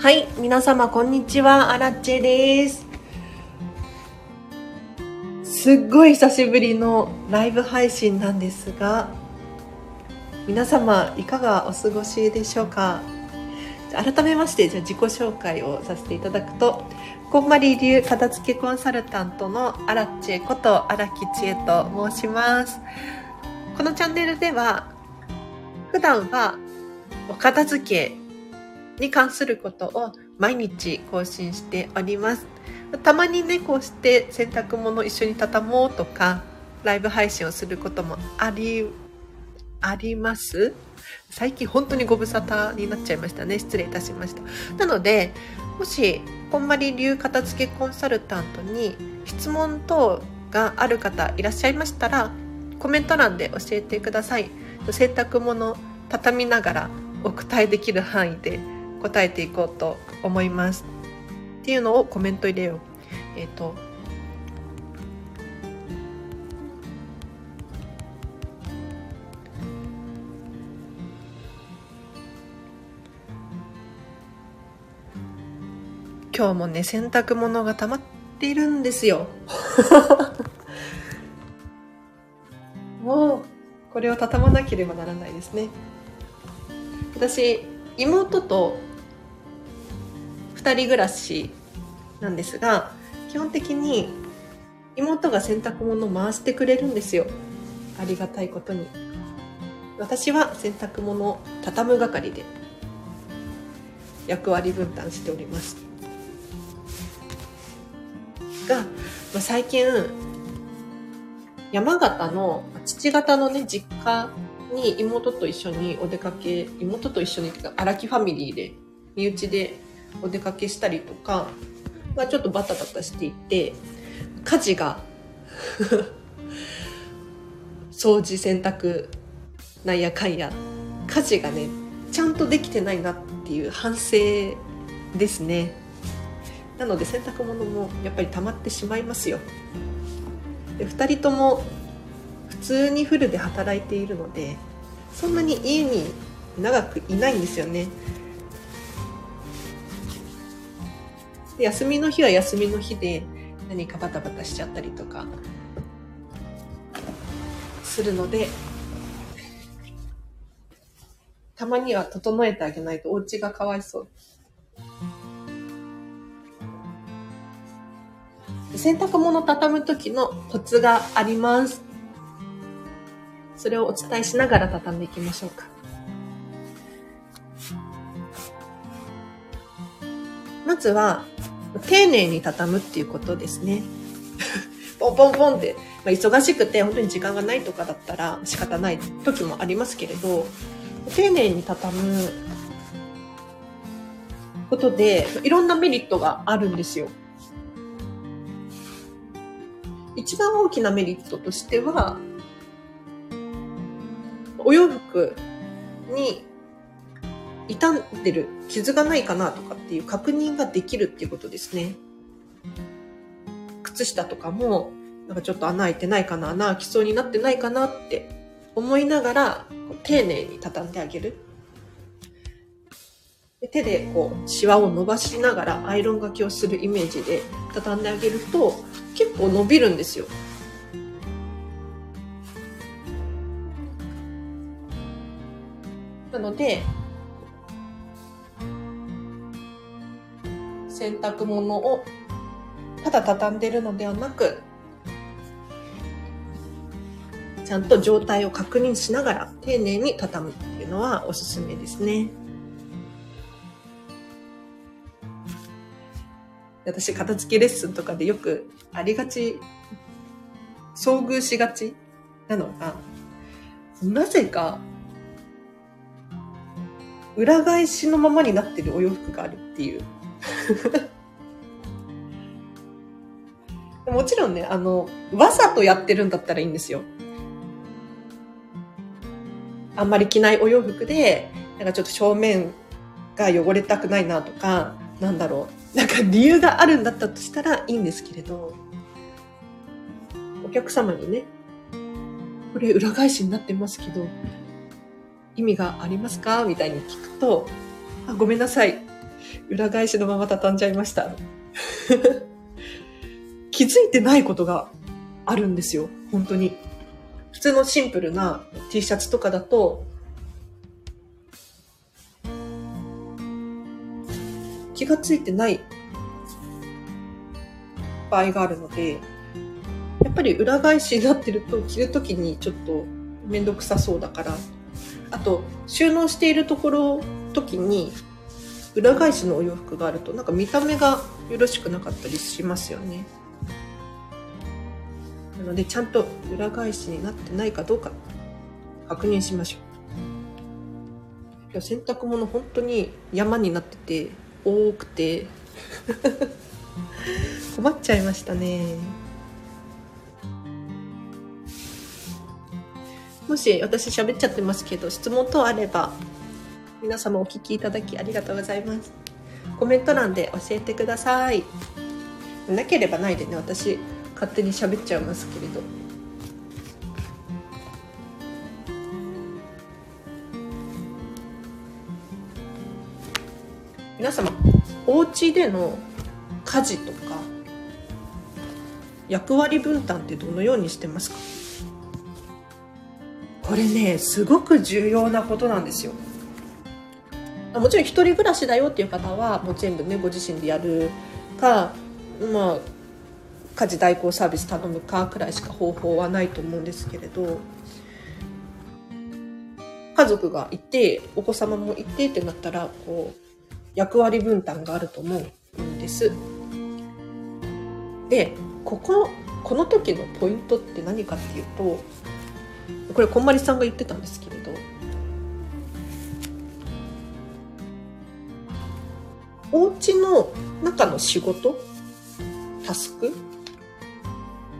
はい、皆様こんにちは、アラッチェです。すっごい久しぶりのライブ配信なんですが、皆様いかがお過ごしでしょうか？改めまして、じゃあ自己紹介をさせていただくと、こんまり流片付けコンサルタントのアラッチェこと荒木千恵と申します。このチャンネルでは、普段はお片付けに関することを毎日更新しております。たまにね、こうして洗濯物一緒に畳もうとか、ライブ配信をすることもあり、あります最近本当にご無沙汰になっちゃいましたね。失礼いたしました。なので、もし、こんまり流片付けコンサルタントに質問等がある方いらっしゃいましたら、コメント欄で教えてください。洗濯物畳みながらお答えできる範囲で答えていこうと思います。っていうのをコメント入れよう。えっ、と、今日もね、洗濯物が溜まっているんですよ。もう、これを畳まなければならないですね。私、妹と2人暮らしなんですが基本的に妹が洗濯物を回してくれるんですよ。ありがたいことに。私は洗濯物を畳む係で役割分担しております。が、まあ、最近山形の父方のね実家に妹と一緒にお出かけ、妹と一緒に、荒木ファミリーで、身内でお出かけしたりとか、がちょっとバタバタしていて、家事が 掃除、洗濯、なんやかんや、家事がね、ちゃんとできてないなっていう反省ですね。なので洗濯物もやっぱり溜まってしまいますよ。で2人とも普通にフルで働いているのでそんなに家に長くいないんですよね休みの日は休みの日で何かバタバタしちゃったりとか。するのでたまには整えてあげないとお家がかわいそう。洗濯物畳む時のコツがあります。それをお伝えしながら畳んでいきましょうか。まずは、丁寧に畳むっていうことですね。ポンポンポンって、まあ、忙しくて本当に時間がないとかだったら仕方ない時もありますけれど、丁寧に畳むことで、いろんなメリットがあるんですよ。一番大きなメリットとしては、お洋服に傷んでる傷がないかなとかっていう確認ができるっていうことですね。靴下とかも、なんかちょっと穴開いてないかな、穴開きそうになってないかなって思いながら、丁寧に畳んであげる。で手でこう、シワを伸ばしながらアイロンがけをするイメージで畳んであげると、結構伸びるんですよ。なので、洗濯物をただ畳んでるのではなく、ちゃんと状態を確認しながら丁寧に畳むっていうのはおすすめですね。私、片付けレッスンとかでよくありがち、遭遇しがちなのが、なぜか裏返しのままになってるお洋服があるっていう。もちろんね、あの、わざとやってるんだったらいいんですよ。あんまり着ないお洋服で、なんかちょっと正面が汚れたくないなとか、なんだろう。なんか理由があるんだったとしたらいいんですけれど、お客様にね、これ裏返しになってますけど、意味がありますか？みたいに聞くと、あ、ごめんなさい。裏返しのまま畳んじゃいました。気づいてないことがあるんですよ。本当に。普通のシンプルな T シャツとかだと、気がついてない場合があるので、やっぱり裏返しになってると着るときにちょっとめんどくさそうだから、あと収納しているところ、時に裏返しのお洋服があるとなんか見た目がよろしくなかったりしますよね。なのでちゃんと裏返しになってないかどうか確認しましょう。いや洗濯物本当に山になってて多くて 困っちゃいましたね。もし私喋っちゃってますけど質問等あれば皆様お聞きいただきありがとうございます。コメント欄で教えてください。なければないでね、私勝手に喋っちゃいますけれど。皆様、お家での家事とか役割分担ってどのようにしてますか？これね、すごく重要なことなんですよ。もちろん一人暮らしだよっていう方はもう全部ねご自身でやるかまあ家事代行サービス頼むかくらいしか方法はないと思うんですけれど。家族がいてお子様もいてってなったらこう役割分担があると思うんです。でこここの時のポイントって何かっていうとこれこんまりさんが言ってたんですけれどお家の中の仕事、タスク、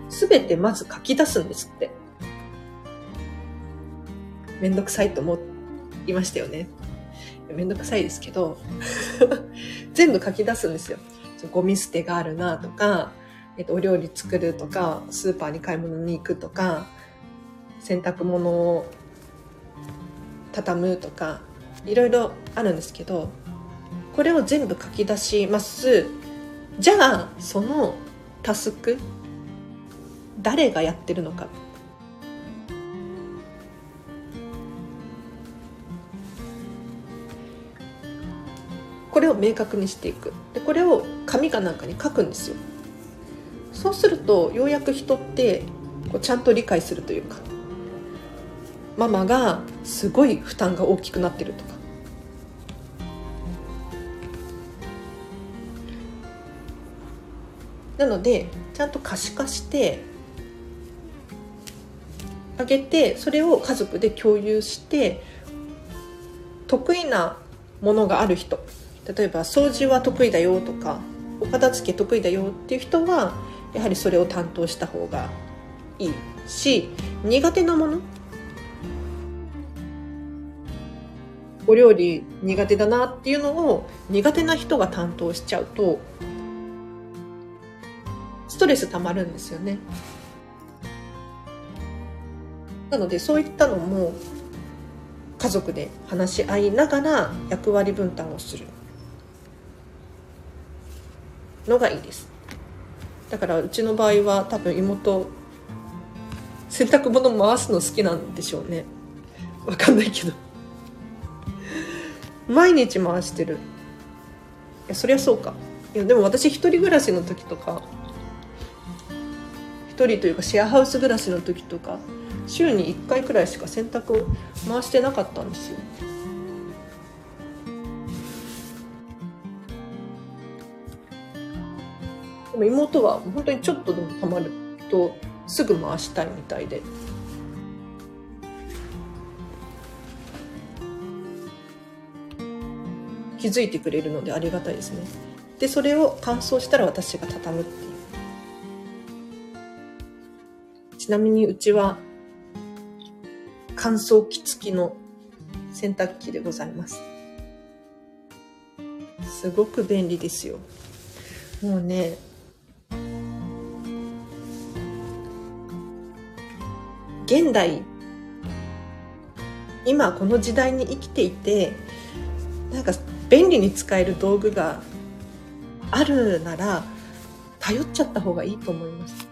すべてまず書き出すんですって。めんどくさいと思いましたよね。めんどくさいですけど、全部書き出すんですよ。ゴミ捨てがあるなとか、えっと、お料理作るとか、スーパーに買い物に行くとか、洗濯物を畳むとか、いろいろあるんですけど、これを全部書き出します。じゃあそのタスク誰がやってるのか。これを明確にしていく。でこれを紙かなんかに書くんですよ。そうするとようやく人ってこうちゃんと理解するというかママがすごい負担が大きくなってるとかなのでちゃんと可視化してあげてそれを家族で共有して得意なものがある人。例えば掃除は得意だよとかお片付け得意だよっていう人はやはりそれを担当した方がいいし苦手なもの。お料理苦手だなっていうのを苦手な人が担当しちゃうとトレス溜まるんですよね。なのでそういったのも家族で話し合いながら役割分担をするのがいいです。だからうちの場合は多分妹洗濯物回すの好きなんでしょうね。わかんないけど。毎日回してる。いや、そりゃそうか。いや、でも私一人暮らしの時とか、人というかシェアハウス暮らしの時とか週に1回くらいしか洗濯を回してなかったんですよ。でも妹は本当にちょっとでもたまるとすぐ回したいみたいで。気づいてくれるのでありがたいですね。で、それを乾燥したら私が畳むっていう。ちなみにうちは乾燥機付きの洗濯機でございます。すごく便利ですよ。もうね、現代、今この時代に生きていて、なんか便利に使える道具があるなら頼っちゃった方がいいと思います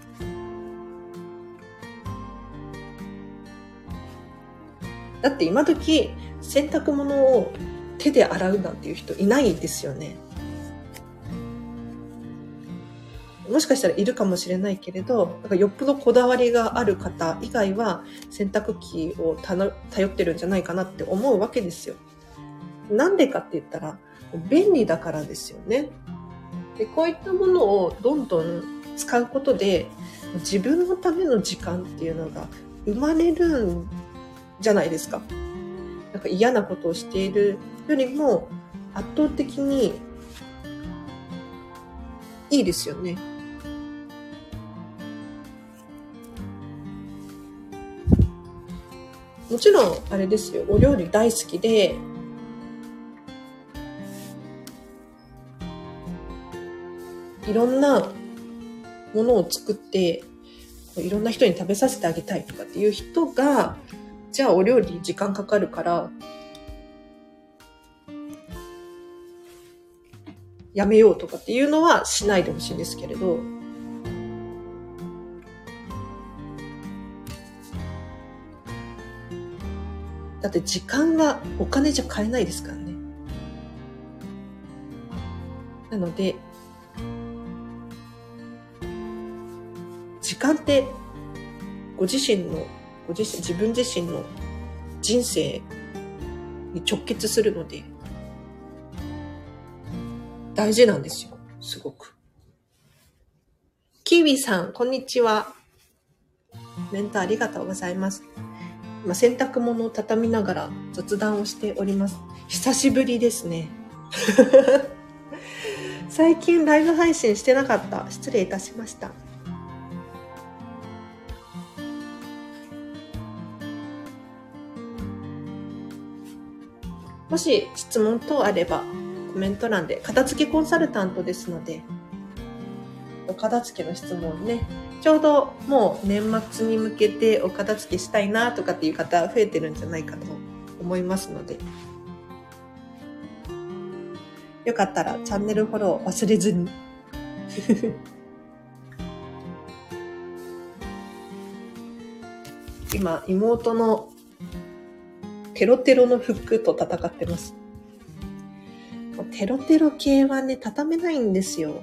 だって今時洗濯物を手で洗うなんていう人いないですよねもしかしたらいるかもしれないけれど、なんかよっぽどこだわりがある方以外は洗濯機を頼ってるんじゃないかなって思うわけですよ。なんでかって言ったら、便利だからですよね。で、こういったものをどんどん使うことで、自分のための時間っていうのが生まれるんじゃないですか。なんか嫌なことをしているよりも圧倒的にいいですよね。もちろん、あれですよ、お料理大好きで、いろんなものを作って、いろんな人に食べさせてあげたいとかっていう人が、じゃあお料理時間かかるから、やめようとかっていうのはしないでほしいんですけれど、だって時間はお金じゃ買えないですからね。なので、時間ってご自身の、ご自身、自分自身の人生に直結するので、大事なんですよ。すごく。キーウィさん、こんにちは。メントありがとうございます。まあ、洗濯物を畳みながら雑談をしております。久しぶりですね。最近ライブ配信してなかった。失礼いたしました。もし質問等あればコメント欄で片付けコンサルタントですので、お片付けの質問ね、ちょうどもう年末に向けてお片付けしたいなとかっていう方増えてるんじゃないかと思いますので、よかったらチャンネルフォロー忘れずに。今、妹のテロテロの服と戦ってます。テロテロ系はね、畳めないんですよ。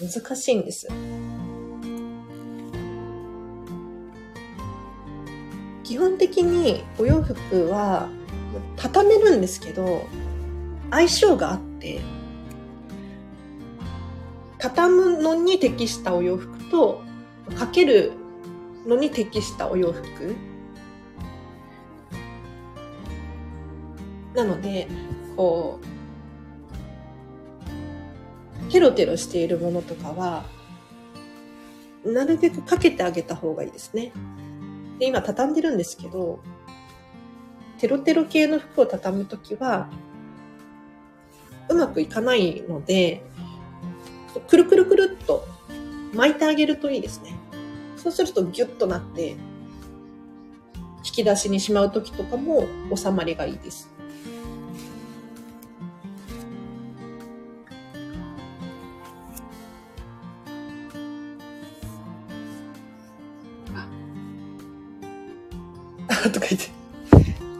難しいんです。基本的にお洋服は畳めるんですけど、相性があって、畳むのに適したお洋服と、かけるのに適したお洋服。なので、こう、テロテロしているものとかは、なるべくかけてあげた方がいいですね。で、今畳んでるんですけど、テロテロ系の服を畳むときは、うまくいかないので、くるくるくるっと巻いてあげるといいですね。そうするとギュッとなって、引き出しにしまうときとかも収まりがいいです。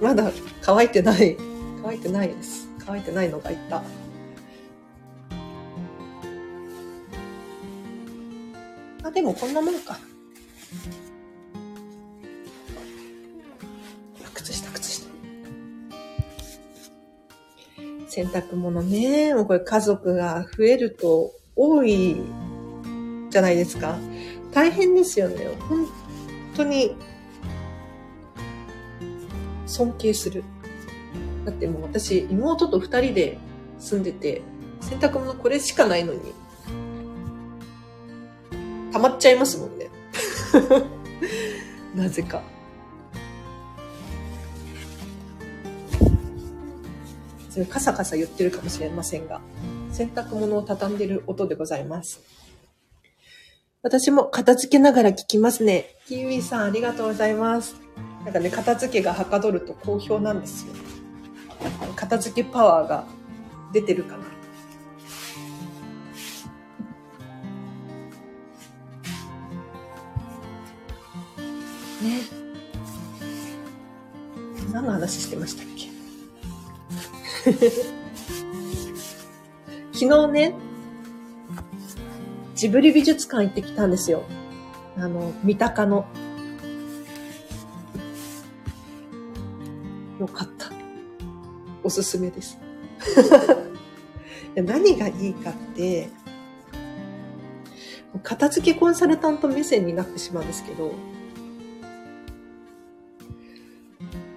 まだ乾いてない。乾いてないです。乾いてないのがいった。あ、でもこんなもんか。靴下、靴下。洗濯物ね。もうこれ家族が増えると多いじゃないですか。大変ですよね。本当に尊敬する。だってもう私、妹と二人で住んでて、洗濯物これしかないのに、溜まっちゃいますもんね。なぜか。それカサカサ言ってるかもしれませんが、洗濯物を畳んでる音でございます。私も片付けながら聞きますね。キウィさんありがとうございます。なんかね、片付けがはかどると好評なんですよ。片付けパワーが出てるかな。ね。何の話してましたっけ？昨日ね、ジブリ美術館行ってきたんですよ。あの、三鷹の。よかった。おすすめです。何がいいかって、片付けコンサルタント目線になってしまうんですけど、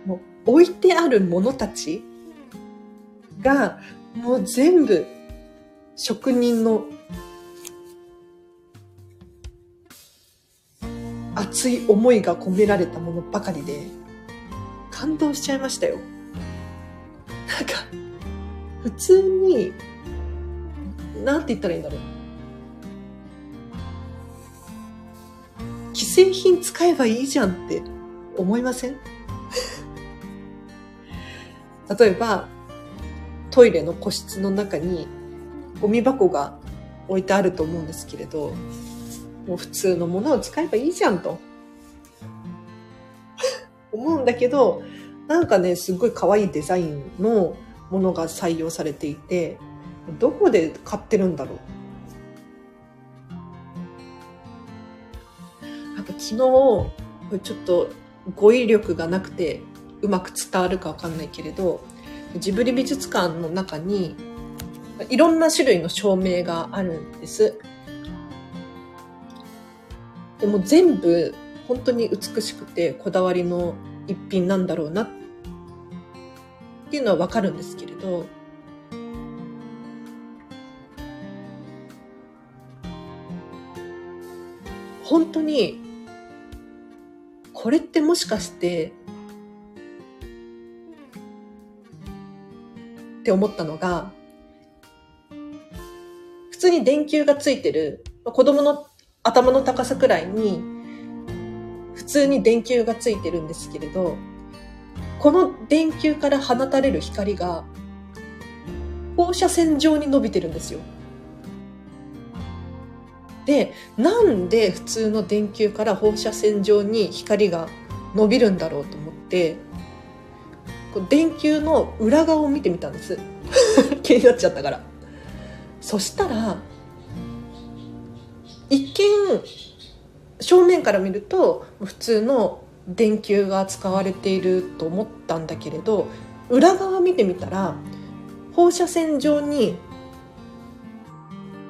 もう置いてあるものたちが、もう全部職人の熱い思いが込められたものばかりで、感動しちゃいましたよ。なんか、普通に、なんて言ったらいいんだろう。既製品使えばいいじゃんって思いません？例えば、トイレの個室の中にゴミ箱が置いてあると思うんですけれど、もう普通のものを使えばいいじゃんと。思うんだけど、なんかね、すっごい可愛いデザインのものが採用されていて、どこで買ってるんだろう？なんか昨日、これちょっと語彙力がなくてうまく伝わるかわかんないけれど、ジブリ美術館の中にいろんな種類の照明があるんです。でも全部本当に美しくてこだわりの一品なんだろうなっていうのはわかるんですけれど、本当にこれってもしかしてって思ったのが、普通に電球がついてる、子供の頭の高さくらいに、通に電球がついてるんですけれど、この電球から放たれる光が、放射線状に伸びてるんですよ。で、なんで普通の電球から放射線状に光が伸びるんだろうと思って、電球の裏側を見てみたんです 気になっちゃったからそしたら一見正面から見ると普通の電球が使われていると思ったんだけれど裏側見てみたら放射線状に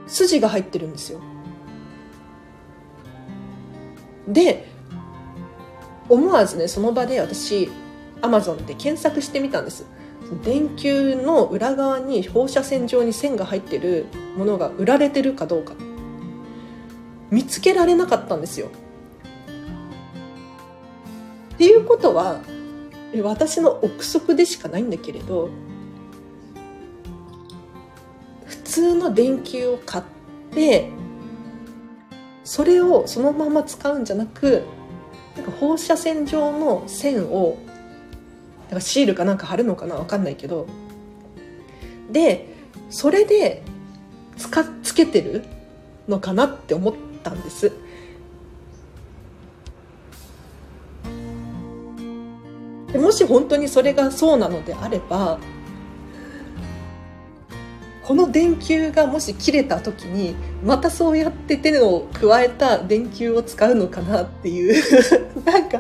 筋が入ってるんですよ。で思わずねその場で私アマゾンで検索してみたんです。電球の裏側に放射線状に線が入ってるものが売られてるかどうか。見つけられなかったんですよ。っていうことは私の憶測でしかないんだけれど普通の電球を買ってそれをそのまま使うんじゃなくなんか放射線状の線をだかシールかなんか貼るのかなわかんないけどでそれでつかつけてるのかなって思ってたんです。もし本当にそれがそうなのであればこの電球がもし切れた時にまたそうやって手を加えた電球を使うのかなっていう なんか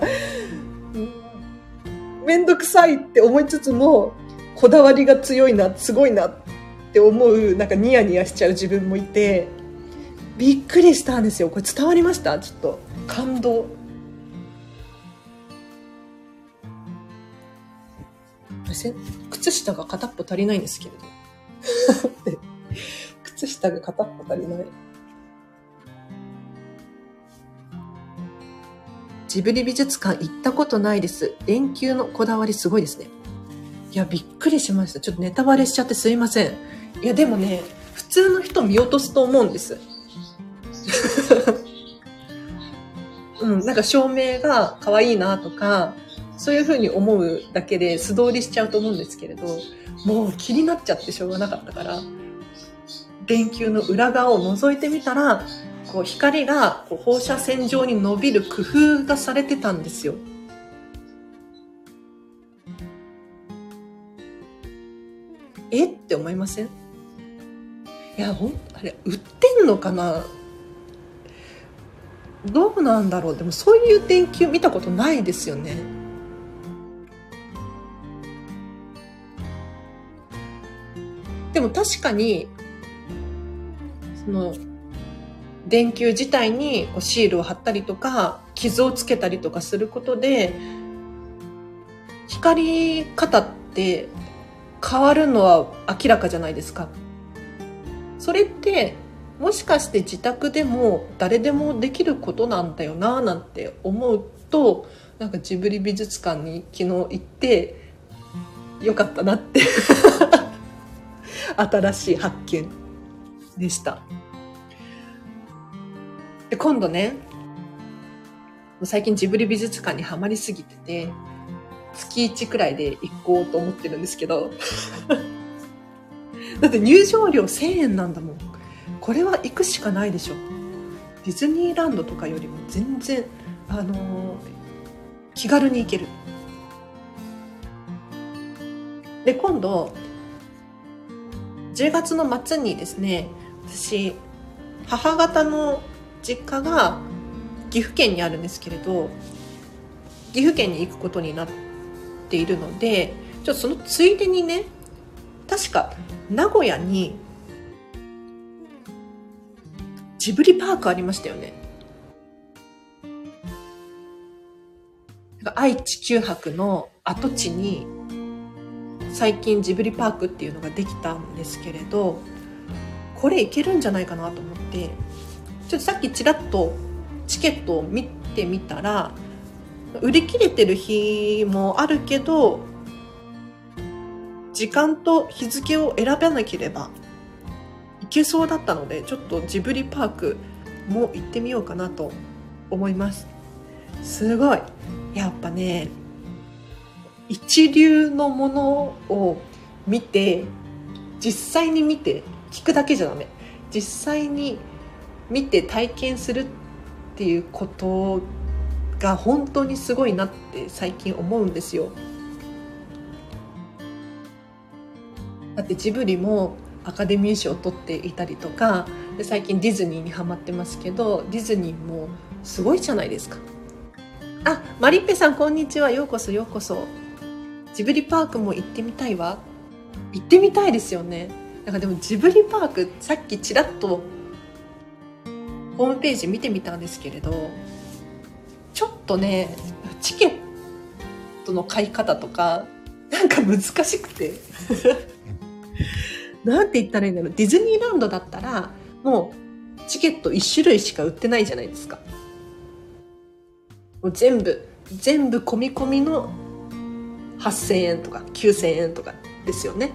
めんどくさいって思いつつも、こだわりが強いな、すごいなって思う、なんかニヤニヤしちゃう自分もいて、びっくりしたんですよ。これ伝わりました？ちょっと。感動。靴下が片っぽ足りないんですけれど。靴下が片っぽ足りない。ジブリ美術館行ったことないです。電球のこだわりすごいですね。いや、びっくりしました。ちょっとネタバレしちゃってすいません。いや、でもね、普通の人見落とすと思うんです。ん、なんか照明が可愛いなとか、そういうふうに思うだけで素通りしちゃうと思うんですけれど、もう気になっちゃってしょうがなかったから、電球の裏側を覗いてみたら、こう光がこう放射線状に伸びる工夫がされてたんですよ。え？って思いません？いや、ほん、あれ、売ってんのかな？どうなんだろうでもそういう電球見たことないですよね。でも確かに、その、電球自体にシールを貼ったりとか、傷をつけたりとかすることで、光り方って変わるのは明らかじゃないですか。それってもしかして自宅でも誰でもできることなんだよななんて思うとなんかジブリ美術館に昨日行ってよかったなって。新しい発見でした。で今度ね最近ジブリ美術館にはまりすぎてて月1くらいで行こうと思ってるんですけど。だって入場料1000円なんだもん。これは行くしかないでしょ。ディズニーランドとかよりも全然あのー、気軽に行ける。で今度10月の末にですね私母方の実家が岐阜県にあるんですけれど岐阜県に行くことになっているのでちょっとそのついでにね確か名古屋にジブリパークありましたよね。愛知九博の跡地に最近ジブリパークっていうのができたんですけれどこれいけるんじゃないかなと思ってちょっとさっきちらっとチケットを見てみたら売り切れてる日もあるけど時間と日付を選ばなければけそうだったのでちょっとジブリパークも行ってみようかなと思います。すごい。やっぱね一流のものを見て実際に見て聞くだけじゃダメ。実際に見て体験するっていうことが本当にすごいなって最近思うんですよ。だってジブリもアカデミー賞を取っていたりとかで最近ディズニーにハマってますけどディズニーもすごいじゃないですか。あマリッペさんこんにちは。ようこそようこそ。ジブリパークも行ってみたいわ。行ってみたいですよね。なんかでもジブリパークさっきちらっとホームページ見てみたんですけれどちょっとねチケットの買い方とかなんか難しくて。なんて言ったらいいんだろう。ディズニーランドだったら、もう、チケット1種類しか売ってないじゃないですか。もう全部、全部込み込みの8000円とか9000円とかですよね。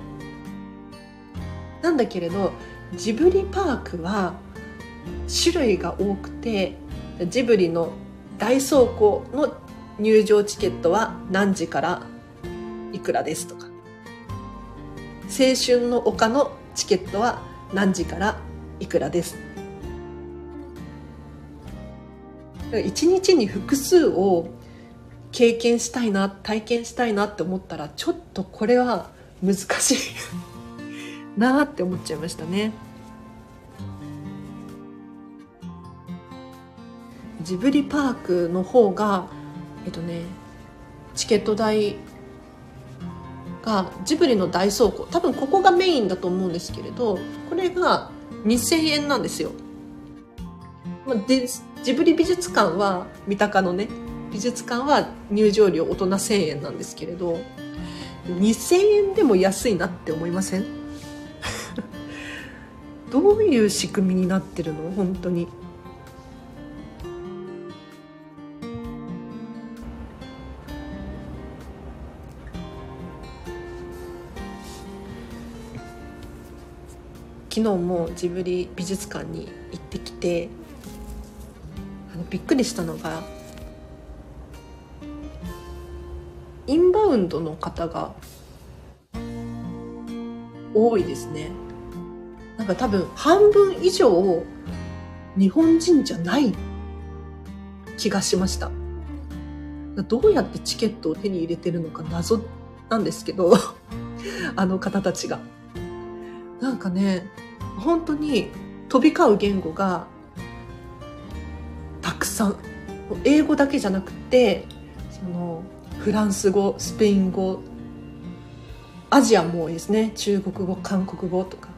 なんだけれど、ジブリパークは種類が多くて、ジブリの大倉庫の入場チケットは何時からいくらですとか。青春の丘のチケットは何時からいくらです？一日に複数を経験したいな体験したいなって思ったらちょっとこれは難しいなって思っちゃいましたね。ジブリパークの方がえっとねチケット代がジブリの大倉庫多分ここがメインだと思うんですけれどこれが2000円なんですよ。でジブリ美術館は三鷹のね美術館は入場料大人1000円なんですけれど2000円でも安いなって思いません？どういう仕組みになってるの？本当に。昨日もジブリ美術館に行ってきてあのびっくりしたのがインバウンドの方が多いですね。なんか多分半分以上日本人じゃない気がしました。どうやってチケットを手に入れてるのか謎なんですけど あの方たちが。なんかね本当に飛び交う言語がたくさん英語だけじゃなくてそのフランス語スペイン語アジアも多いですね。中国語韓国語とか。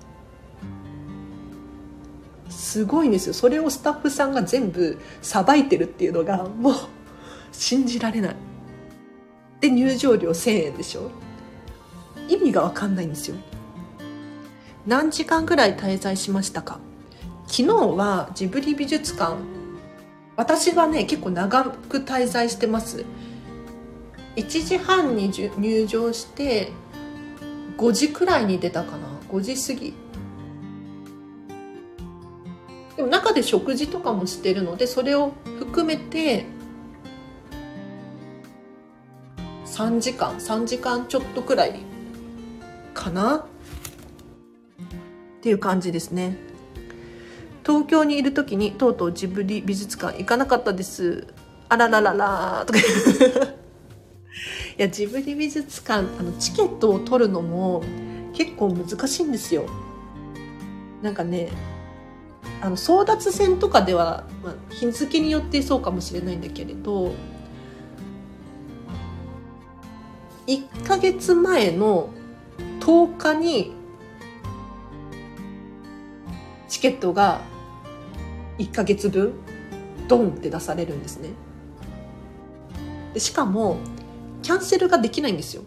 すごいんですよ。それをスタッフさんが全部さばいてるっていうのがもう信じられない。で入場料1000円でしょ。意味が分かんないんですよ。何時間ぐらい滞在しましたか？昨日はジブリ美術館。私はね結構長く滞在してます。1時半に入場して5時くらいに出たかな。5時過ぎ。でも中で食事とかもしてるのでそれを含めて3時間3時間ちょっとくらいかな。っていう感じですね。東京にいる時にとうとうジブリ美術館行かなかったです。あららららとか いやジブリ美術館あのチケットを取るのも結構難しいんですよ。なんかねあの争奪戦とかでは、まあ、日付によってそうかもしれないんだけれど1ヶ月前の10日にチケットが1ヶ月分ドンって出されるんですねでしかもキャンセルができないんですよ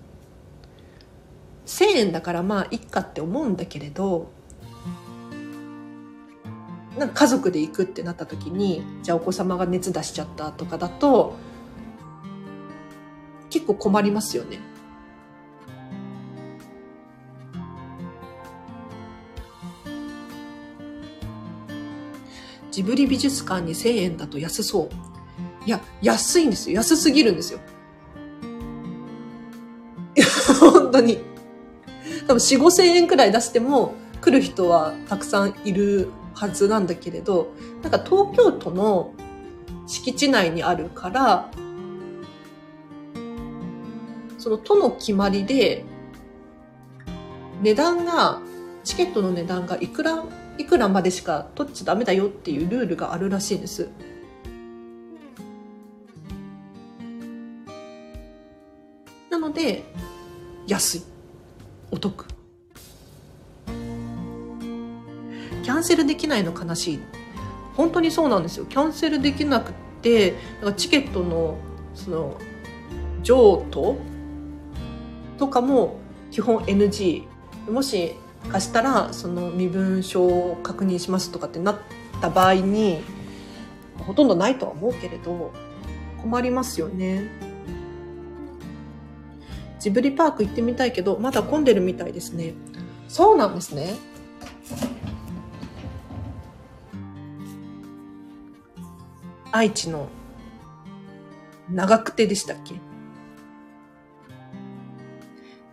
1000円だからまあいっかって思うんだけれどなんか家族で行くってなった時にじゃあお子様が熱出しちゃったとかだと結構困りますよね。ジブリ美術館に1000円だと安そう。いや、安いんですよ。安すぎるんですよ。本当に。多分4、5千円くらい出しても来る人はたくさんいるはずなんだけれど、なんか東京都の敷地内にあるから、その都の決まりで、値段が、チケットの値段がいくら、いくらまでしか取っちゃダメだよっていうルールがあるらしいんです。なので、安い。お得。キャンセルできないの悲しい本当にそうなんですよキャンセルできなくてなんかチケットのその譲渡とかも基本 NG もし貸したらその身分証を確認しますとかってなった場合にほとんどないとは思うけれど困りますよね。ジブリパーク行ってみたいけどまだ混んでるみたいですね。そうなんですね。愛知の長久手でしたっけ？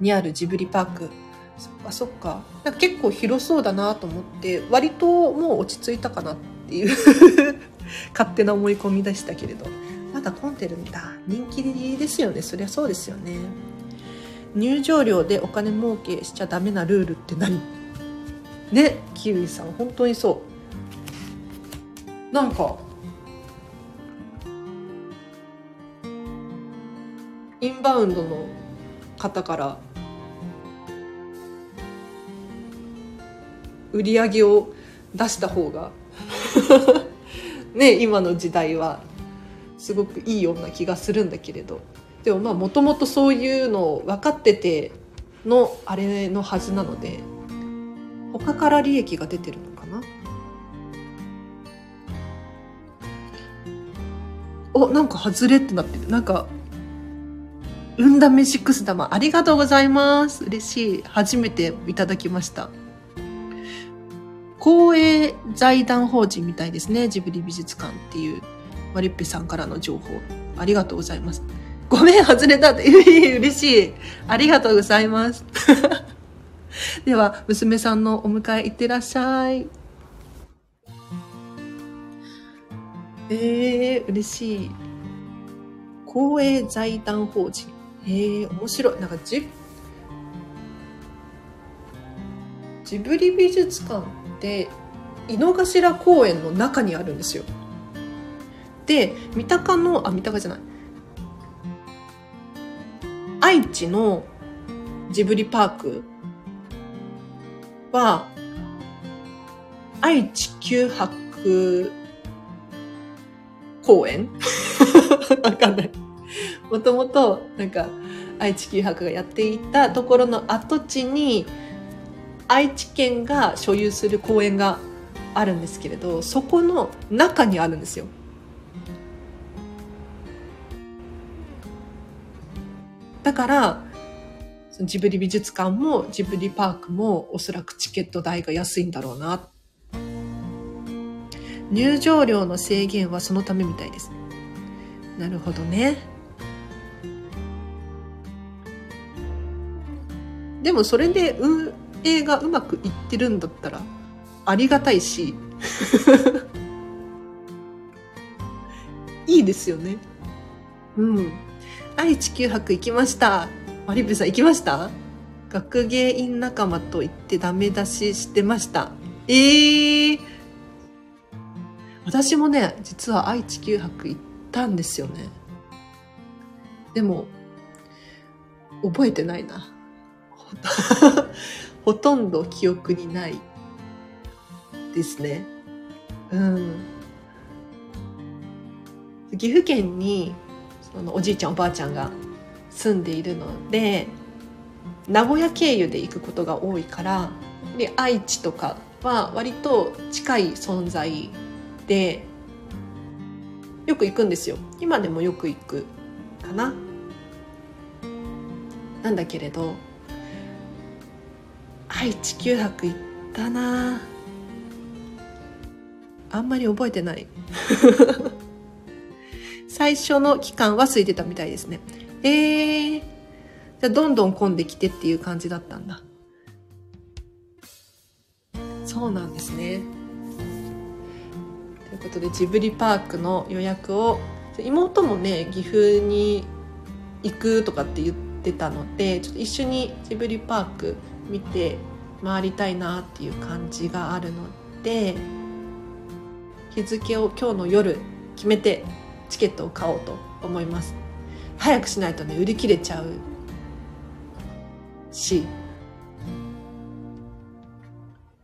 にあるジブリパーク。そっかそっか。なんか結構広そうだなと思って、割ともう落ち着いたかなっていう 勝手な思い込みでしたけれど。まだ混んでるんだ。人気ですよね。そりゃそうですよね。入場料でお金儲けしちゃダメなルールって何？ね、キウイさん、本当にそう。なんか、インバウンドの方から売り上げを出した方が ね今の時代はすごくいいような気がするんだけれど。でもまあもともとそういうのを分かっててのあれのはずなので他から利益が出てるのかな？おなんか外れってなってる。なんか運試し玉ありがとうございます。嬉しい。初めていただきました。公営財団法人みたいですねジブリ美術館っていうマリッペさんからの情報ありがとうございますごめん、外れたって。嬉しい。ありがとうございます。では、娘さんのお迎え行ってらっしゃい。えー、嬉しい。公営財団法人。えー、面白い。なんかジ、ジブリ美術館って井の頭公園の中にあるんですよ。で、三鷹の、あ、三鷹じゃない。愛知のジブリパークは、愛知九博公園？わかんない。もともと、なんか、愛知九博がやっていたところの跡地に、愛知県が所有する公園があるんですけれど、そこの中にあるんですよ。だから、ジブリ美術館もジブリパークもおそらくチケット代が安いんだろうな。入場料の制限はそのためみたいです。なるほどね。でもそれで運営がうまくいってるんだったらありがたいし いいですよね。うん。愛知九博行きました。マリブさん行きました？学芸員仲間と言ってダメ出ししてました。ええー、私もね、実は愛知九博行ったんですよね。でも、覚えてないな。ほとんど記憶にないですね。うん。岐阜県にそのおじいちゃんおばあちゃんが住んでいるので名古屋経由で行くことが多いからで愛知とかは割と近い存在でよく行くんですよ今でもよく行くかななんだけれど愛知九博行ったなあんまり覚えてない 最初の期間は空いてたみたいですねえー、じゃあどんどん混んできてっていう感じだったんだ。そうなんですね。ということでジブリパークの予約を妹もね岐阜に行くとかって言ってたのでちょっと一緒にジブリパーク見て回りたいなっていう感じがあるので日付を今日の夜決めてチケットを買おうと思います。早くしないとね売り切れちゃうし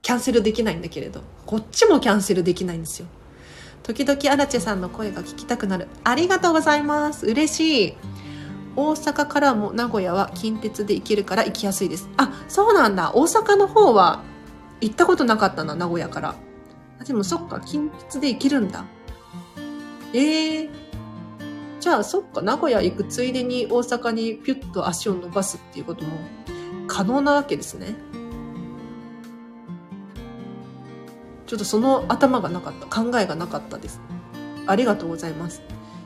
キャンセルできないんだけれどこっちもキャンセルできないんですよ。時々アラチェさんの声が聞きたくなる。ありがとうございます。嬉しい。大阪からも名古屋は近鉄で行けるから行きやすいですあそうなんだ大阪の方は行ったことなかったな名古屋からでもそっか近鉄で行けるんだえーじゃあそっか、名古屋行くついでに大阪にピュッと足を伸ばすっていうことも可能なわけですね。ちょっとその頭がなかった、考えがなかったです。ありがとうございます。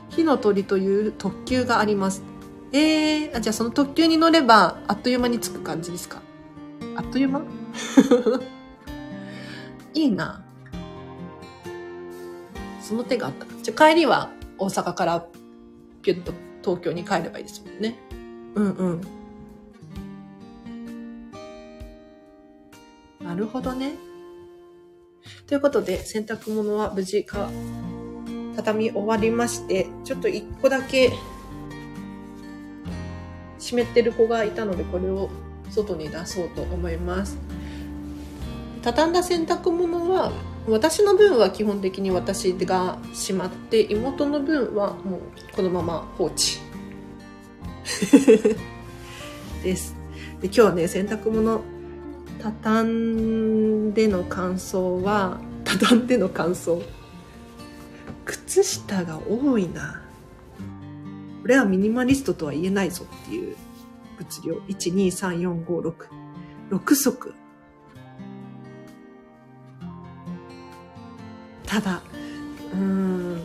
火の鳥という特急があります。えー、あじゃあその特急に乗ればあっという間に着く感じですか？あっという間？いいな。その手があった。じゃあ帰りは大阪からピュッと東京に帰ればいいですもんね。うんうん。なるほどね。ということで、洗濯物は無事か、畳み終わりまして、ちょっと一個だけ湿ってる子がいたので、これを外に出そうと思います。畳んだ洗濯物は私の分は基本的に私がしまって妹の分はもうこのまま放置。です。で今日はね洗濯物畳んでの感想は畳んでの感想。靴下が多いな。れはミニマリストとは言えないぞっていう物量123456 6足。ただうん。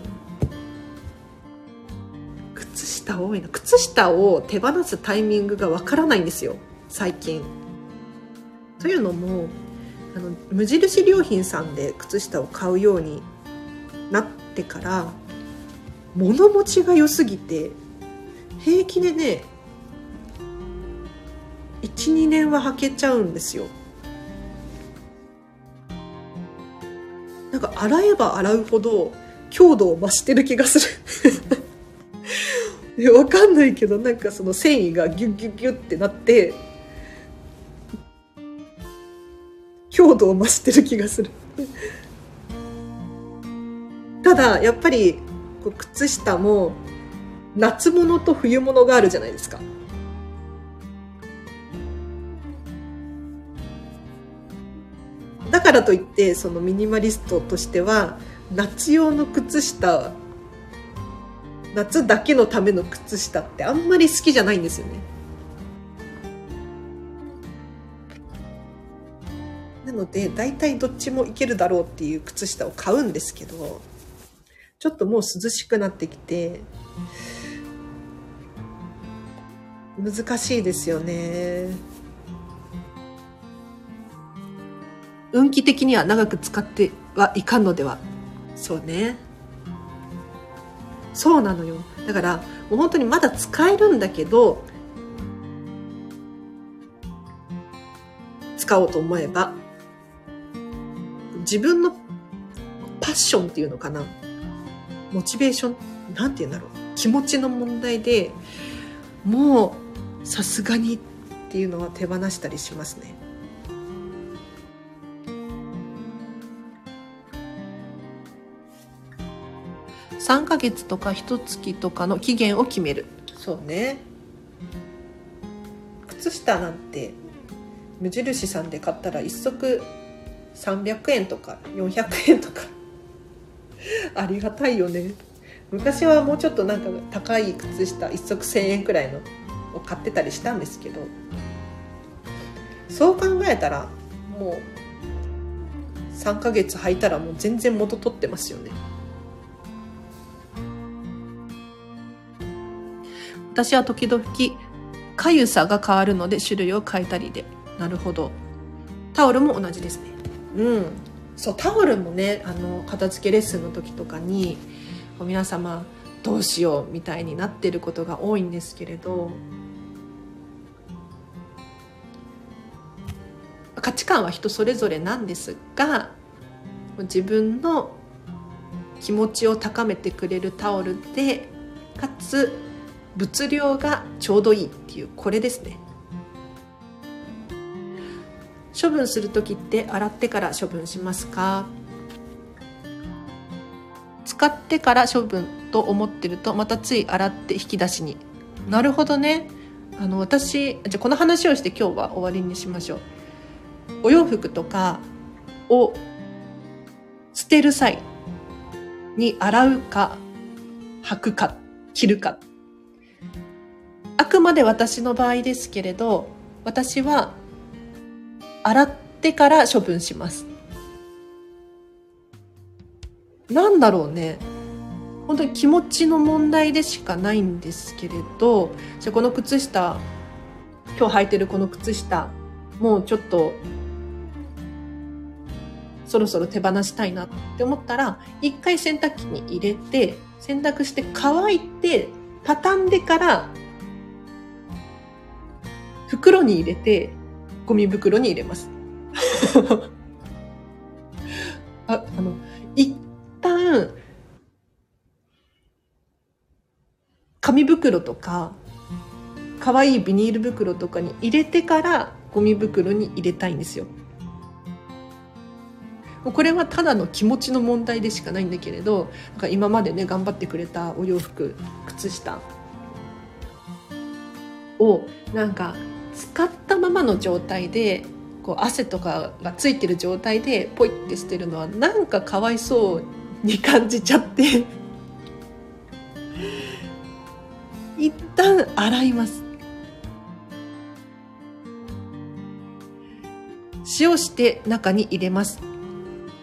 靴下多いな。靴下を手放すタイミングがわからないんですよ。最近。というのもあの無印良品さんで靴下を買うようになってから物持ちが良すぎて平気でね12年は履けちゃうんですよ。なんか洗えば洗うほど強度を増してる気がする。わかんないけどなんかその繊維がギュッギュッギュッってなって強度を増してる気がする。ただやっぱり靴下も夏物と冬物があるじゃないですか。だからといってそのミニマリストとしては夏用の靴下夏だけのための靴下ってあんまり好きじゃないんですよね。なので大体どっちもいけるだろうっていう靴下を買うんですけどちょっともう涼しくなってきて難しいですよね。運気的には長く使ってはいかんのでは。そうね。そうなのよ。だからもう本当にまだ使えるんだけど使おうと思えば自分のパッションっていうのかな。モチベーションなんて言うんだろう。気持ちの問題でもうさすがにっていうのは手放したりしますね。3ヶ月とか1月とかの期限を決める。そうね。靴下なんて無印さんで買ったら1足300円とか400円とか。ありがたいよね。昔はもうちょっとなんか高い靴下1足1000円くらいのを買ってたりしたんですけどそう考えたらもう3ヶ月履いたらもう全然元取ってますよね。私は時々かゆさが変わるので種類を変えたりで。なるほど。タオルも同じですね。うん。そうタオルもねあの片付けレッスンの時とかに皆様どうしようみたいになってることが多いんですけれど価値観は人それぞれなんですが自分の気持ちを高めてくれるタオルでかつ物量がちょうどいいっていうこれですね。処分する時って洗ってから処分しますか？使ってから処分と思ってるとまたつい洗って引き出しに。なるほどね。あの私じゃこの話をして今日は終わりにしましょう。お洋服とかを捨てる際に洗うか履くか着るか。あくまで私の場合ですけれど私は洗ってから処分します。なんだろうね。本当に気持ちの問題でしかないんですけれどじゃこの靴下今日履いてるこの靴下もうちょっとそろそろ手放したいなって思ったら一回洗濯機に入れて洗濯して乾いて畳んでから袋に入れて、ゴミ袋に入れます。あ、あの、一旦、紙袋とか、可愛いビニール袋とかに入れてからゴミ袋に入れたいんですよ。これはただの気持ちの問題でしかないんだけれどなんか今までね頑張ってくれたお洋服靴下をなんか使ったままの状態でこう汗とかがついてる状態でポイって捨てるのはなんかかわいそうに感じちゃって。一旦洗います。塩して中に入れます。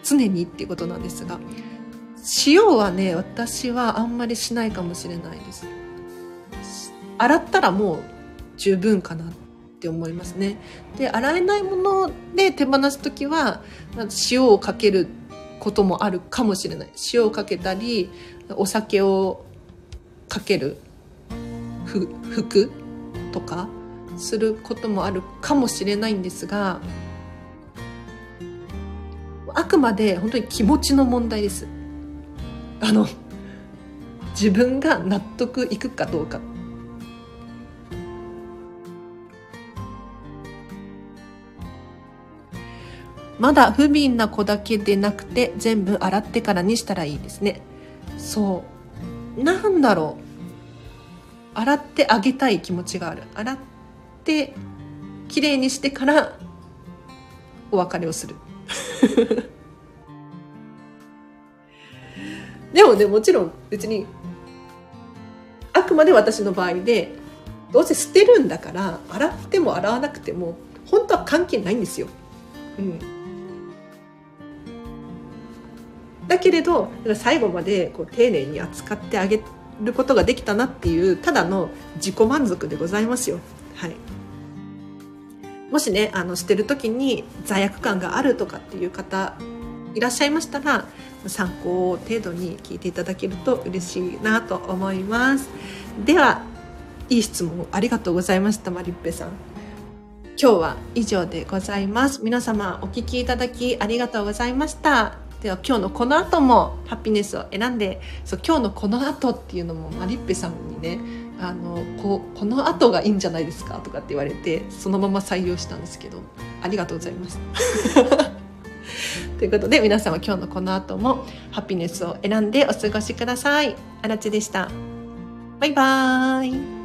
常にっていうことなんですが塩はね私はあんまりしないかもしれないです。洗ったらもう十分かなって思いますね。で洗えないもので手放す時は塩をかけることもあるかもしれない。塩をかけたりお酒をかける服とかすることもあるかもしれないんですがあくまで本当に気持ちの問題です。あの自分が納得いくかどうか。まだ不憫な子だけでなくて全部洗ってからにしたらいいですね。そう。なんだろう。洗ってあげたい気持ちがある。洗ってきれいにしてからお別れをする。でもねもちろん別にあくまで私の場合でどうせ捨てるんだから洗っても洗わなくても本当は関係ないんですよ。うん、だけれど最後までこう丁寧に扱ってあげることができたなっていうただの自己満足でございますよ。はい、もしねあの捨てる時に罪悪感があるとかっていう方いらっしゃいましたら参考程度に聞いていただけると嬉しいなと思います。ではいい質問ありがとうございましたマリッペさん。今日は以上でございます。皆様お聞きいただきありがとうございました。では今日のこの後もハピネスを選んでそう今日のこの後っていうのもマリッペさんにねあのここの後がいいんじゃないですかとかって言われてそのまま採用したんですけどありがとうございます ということで皆様今日のこの後もハピネスを選んでお過ごしください。あらちでした。バイバーイ。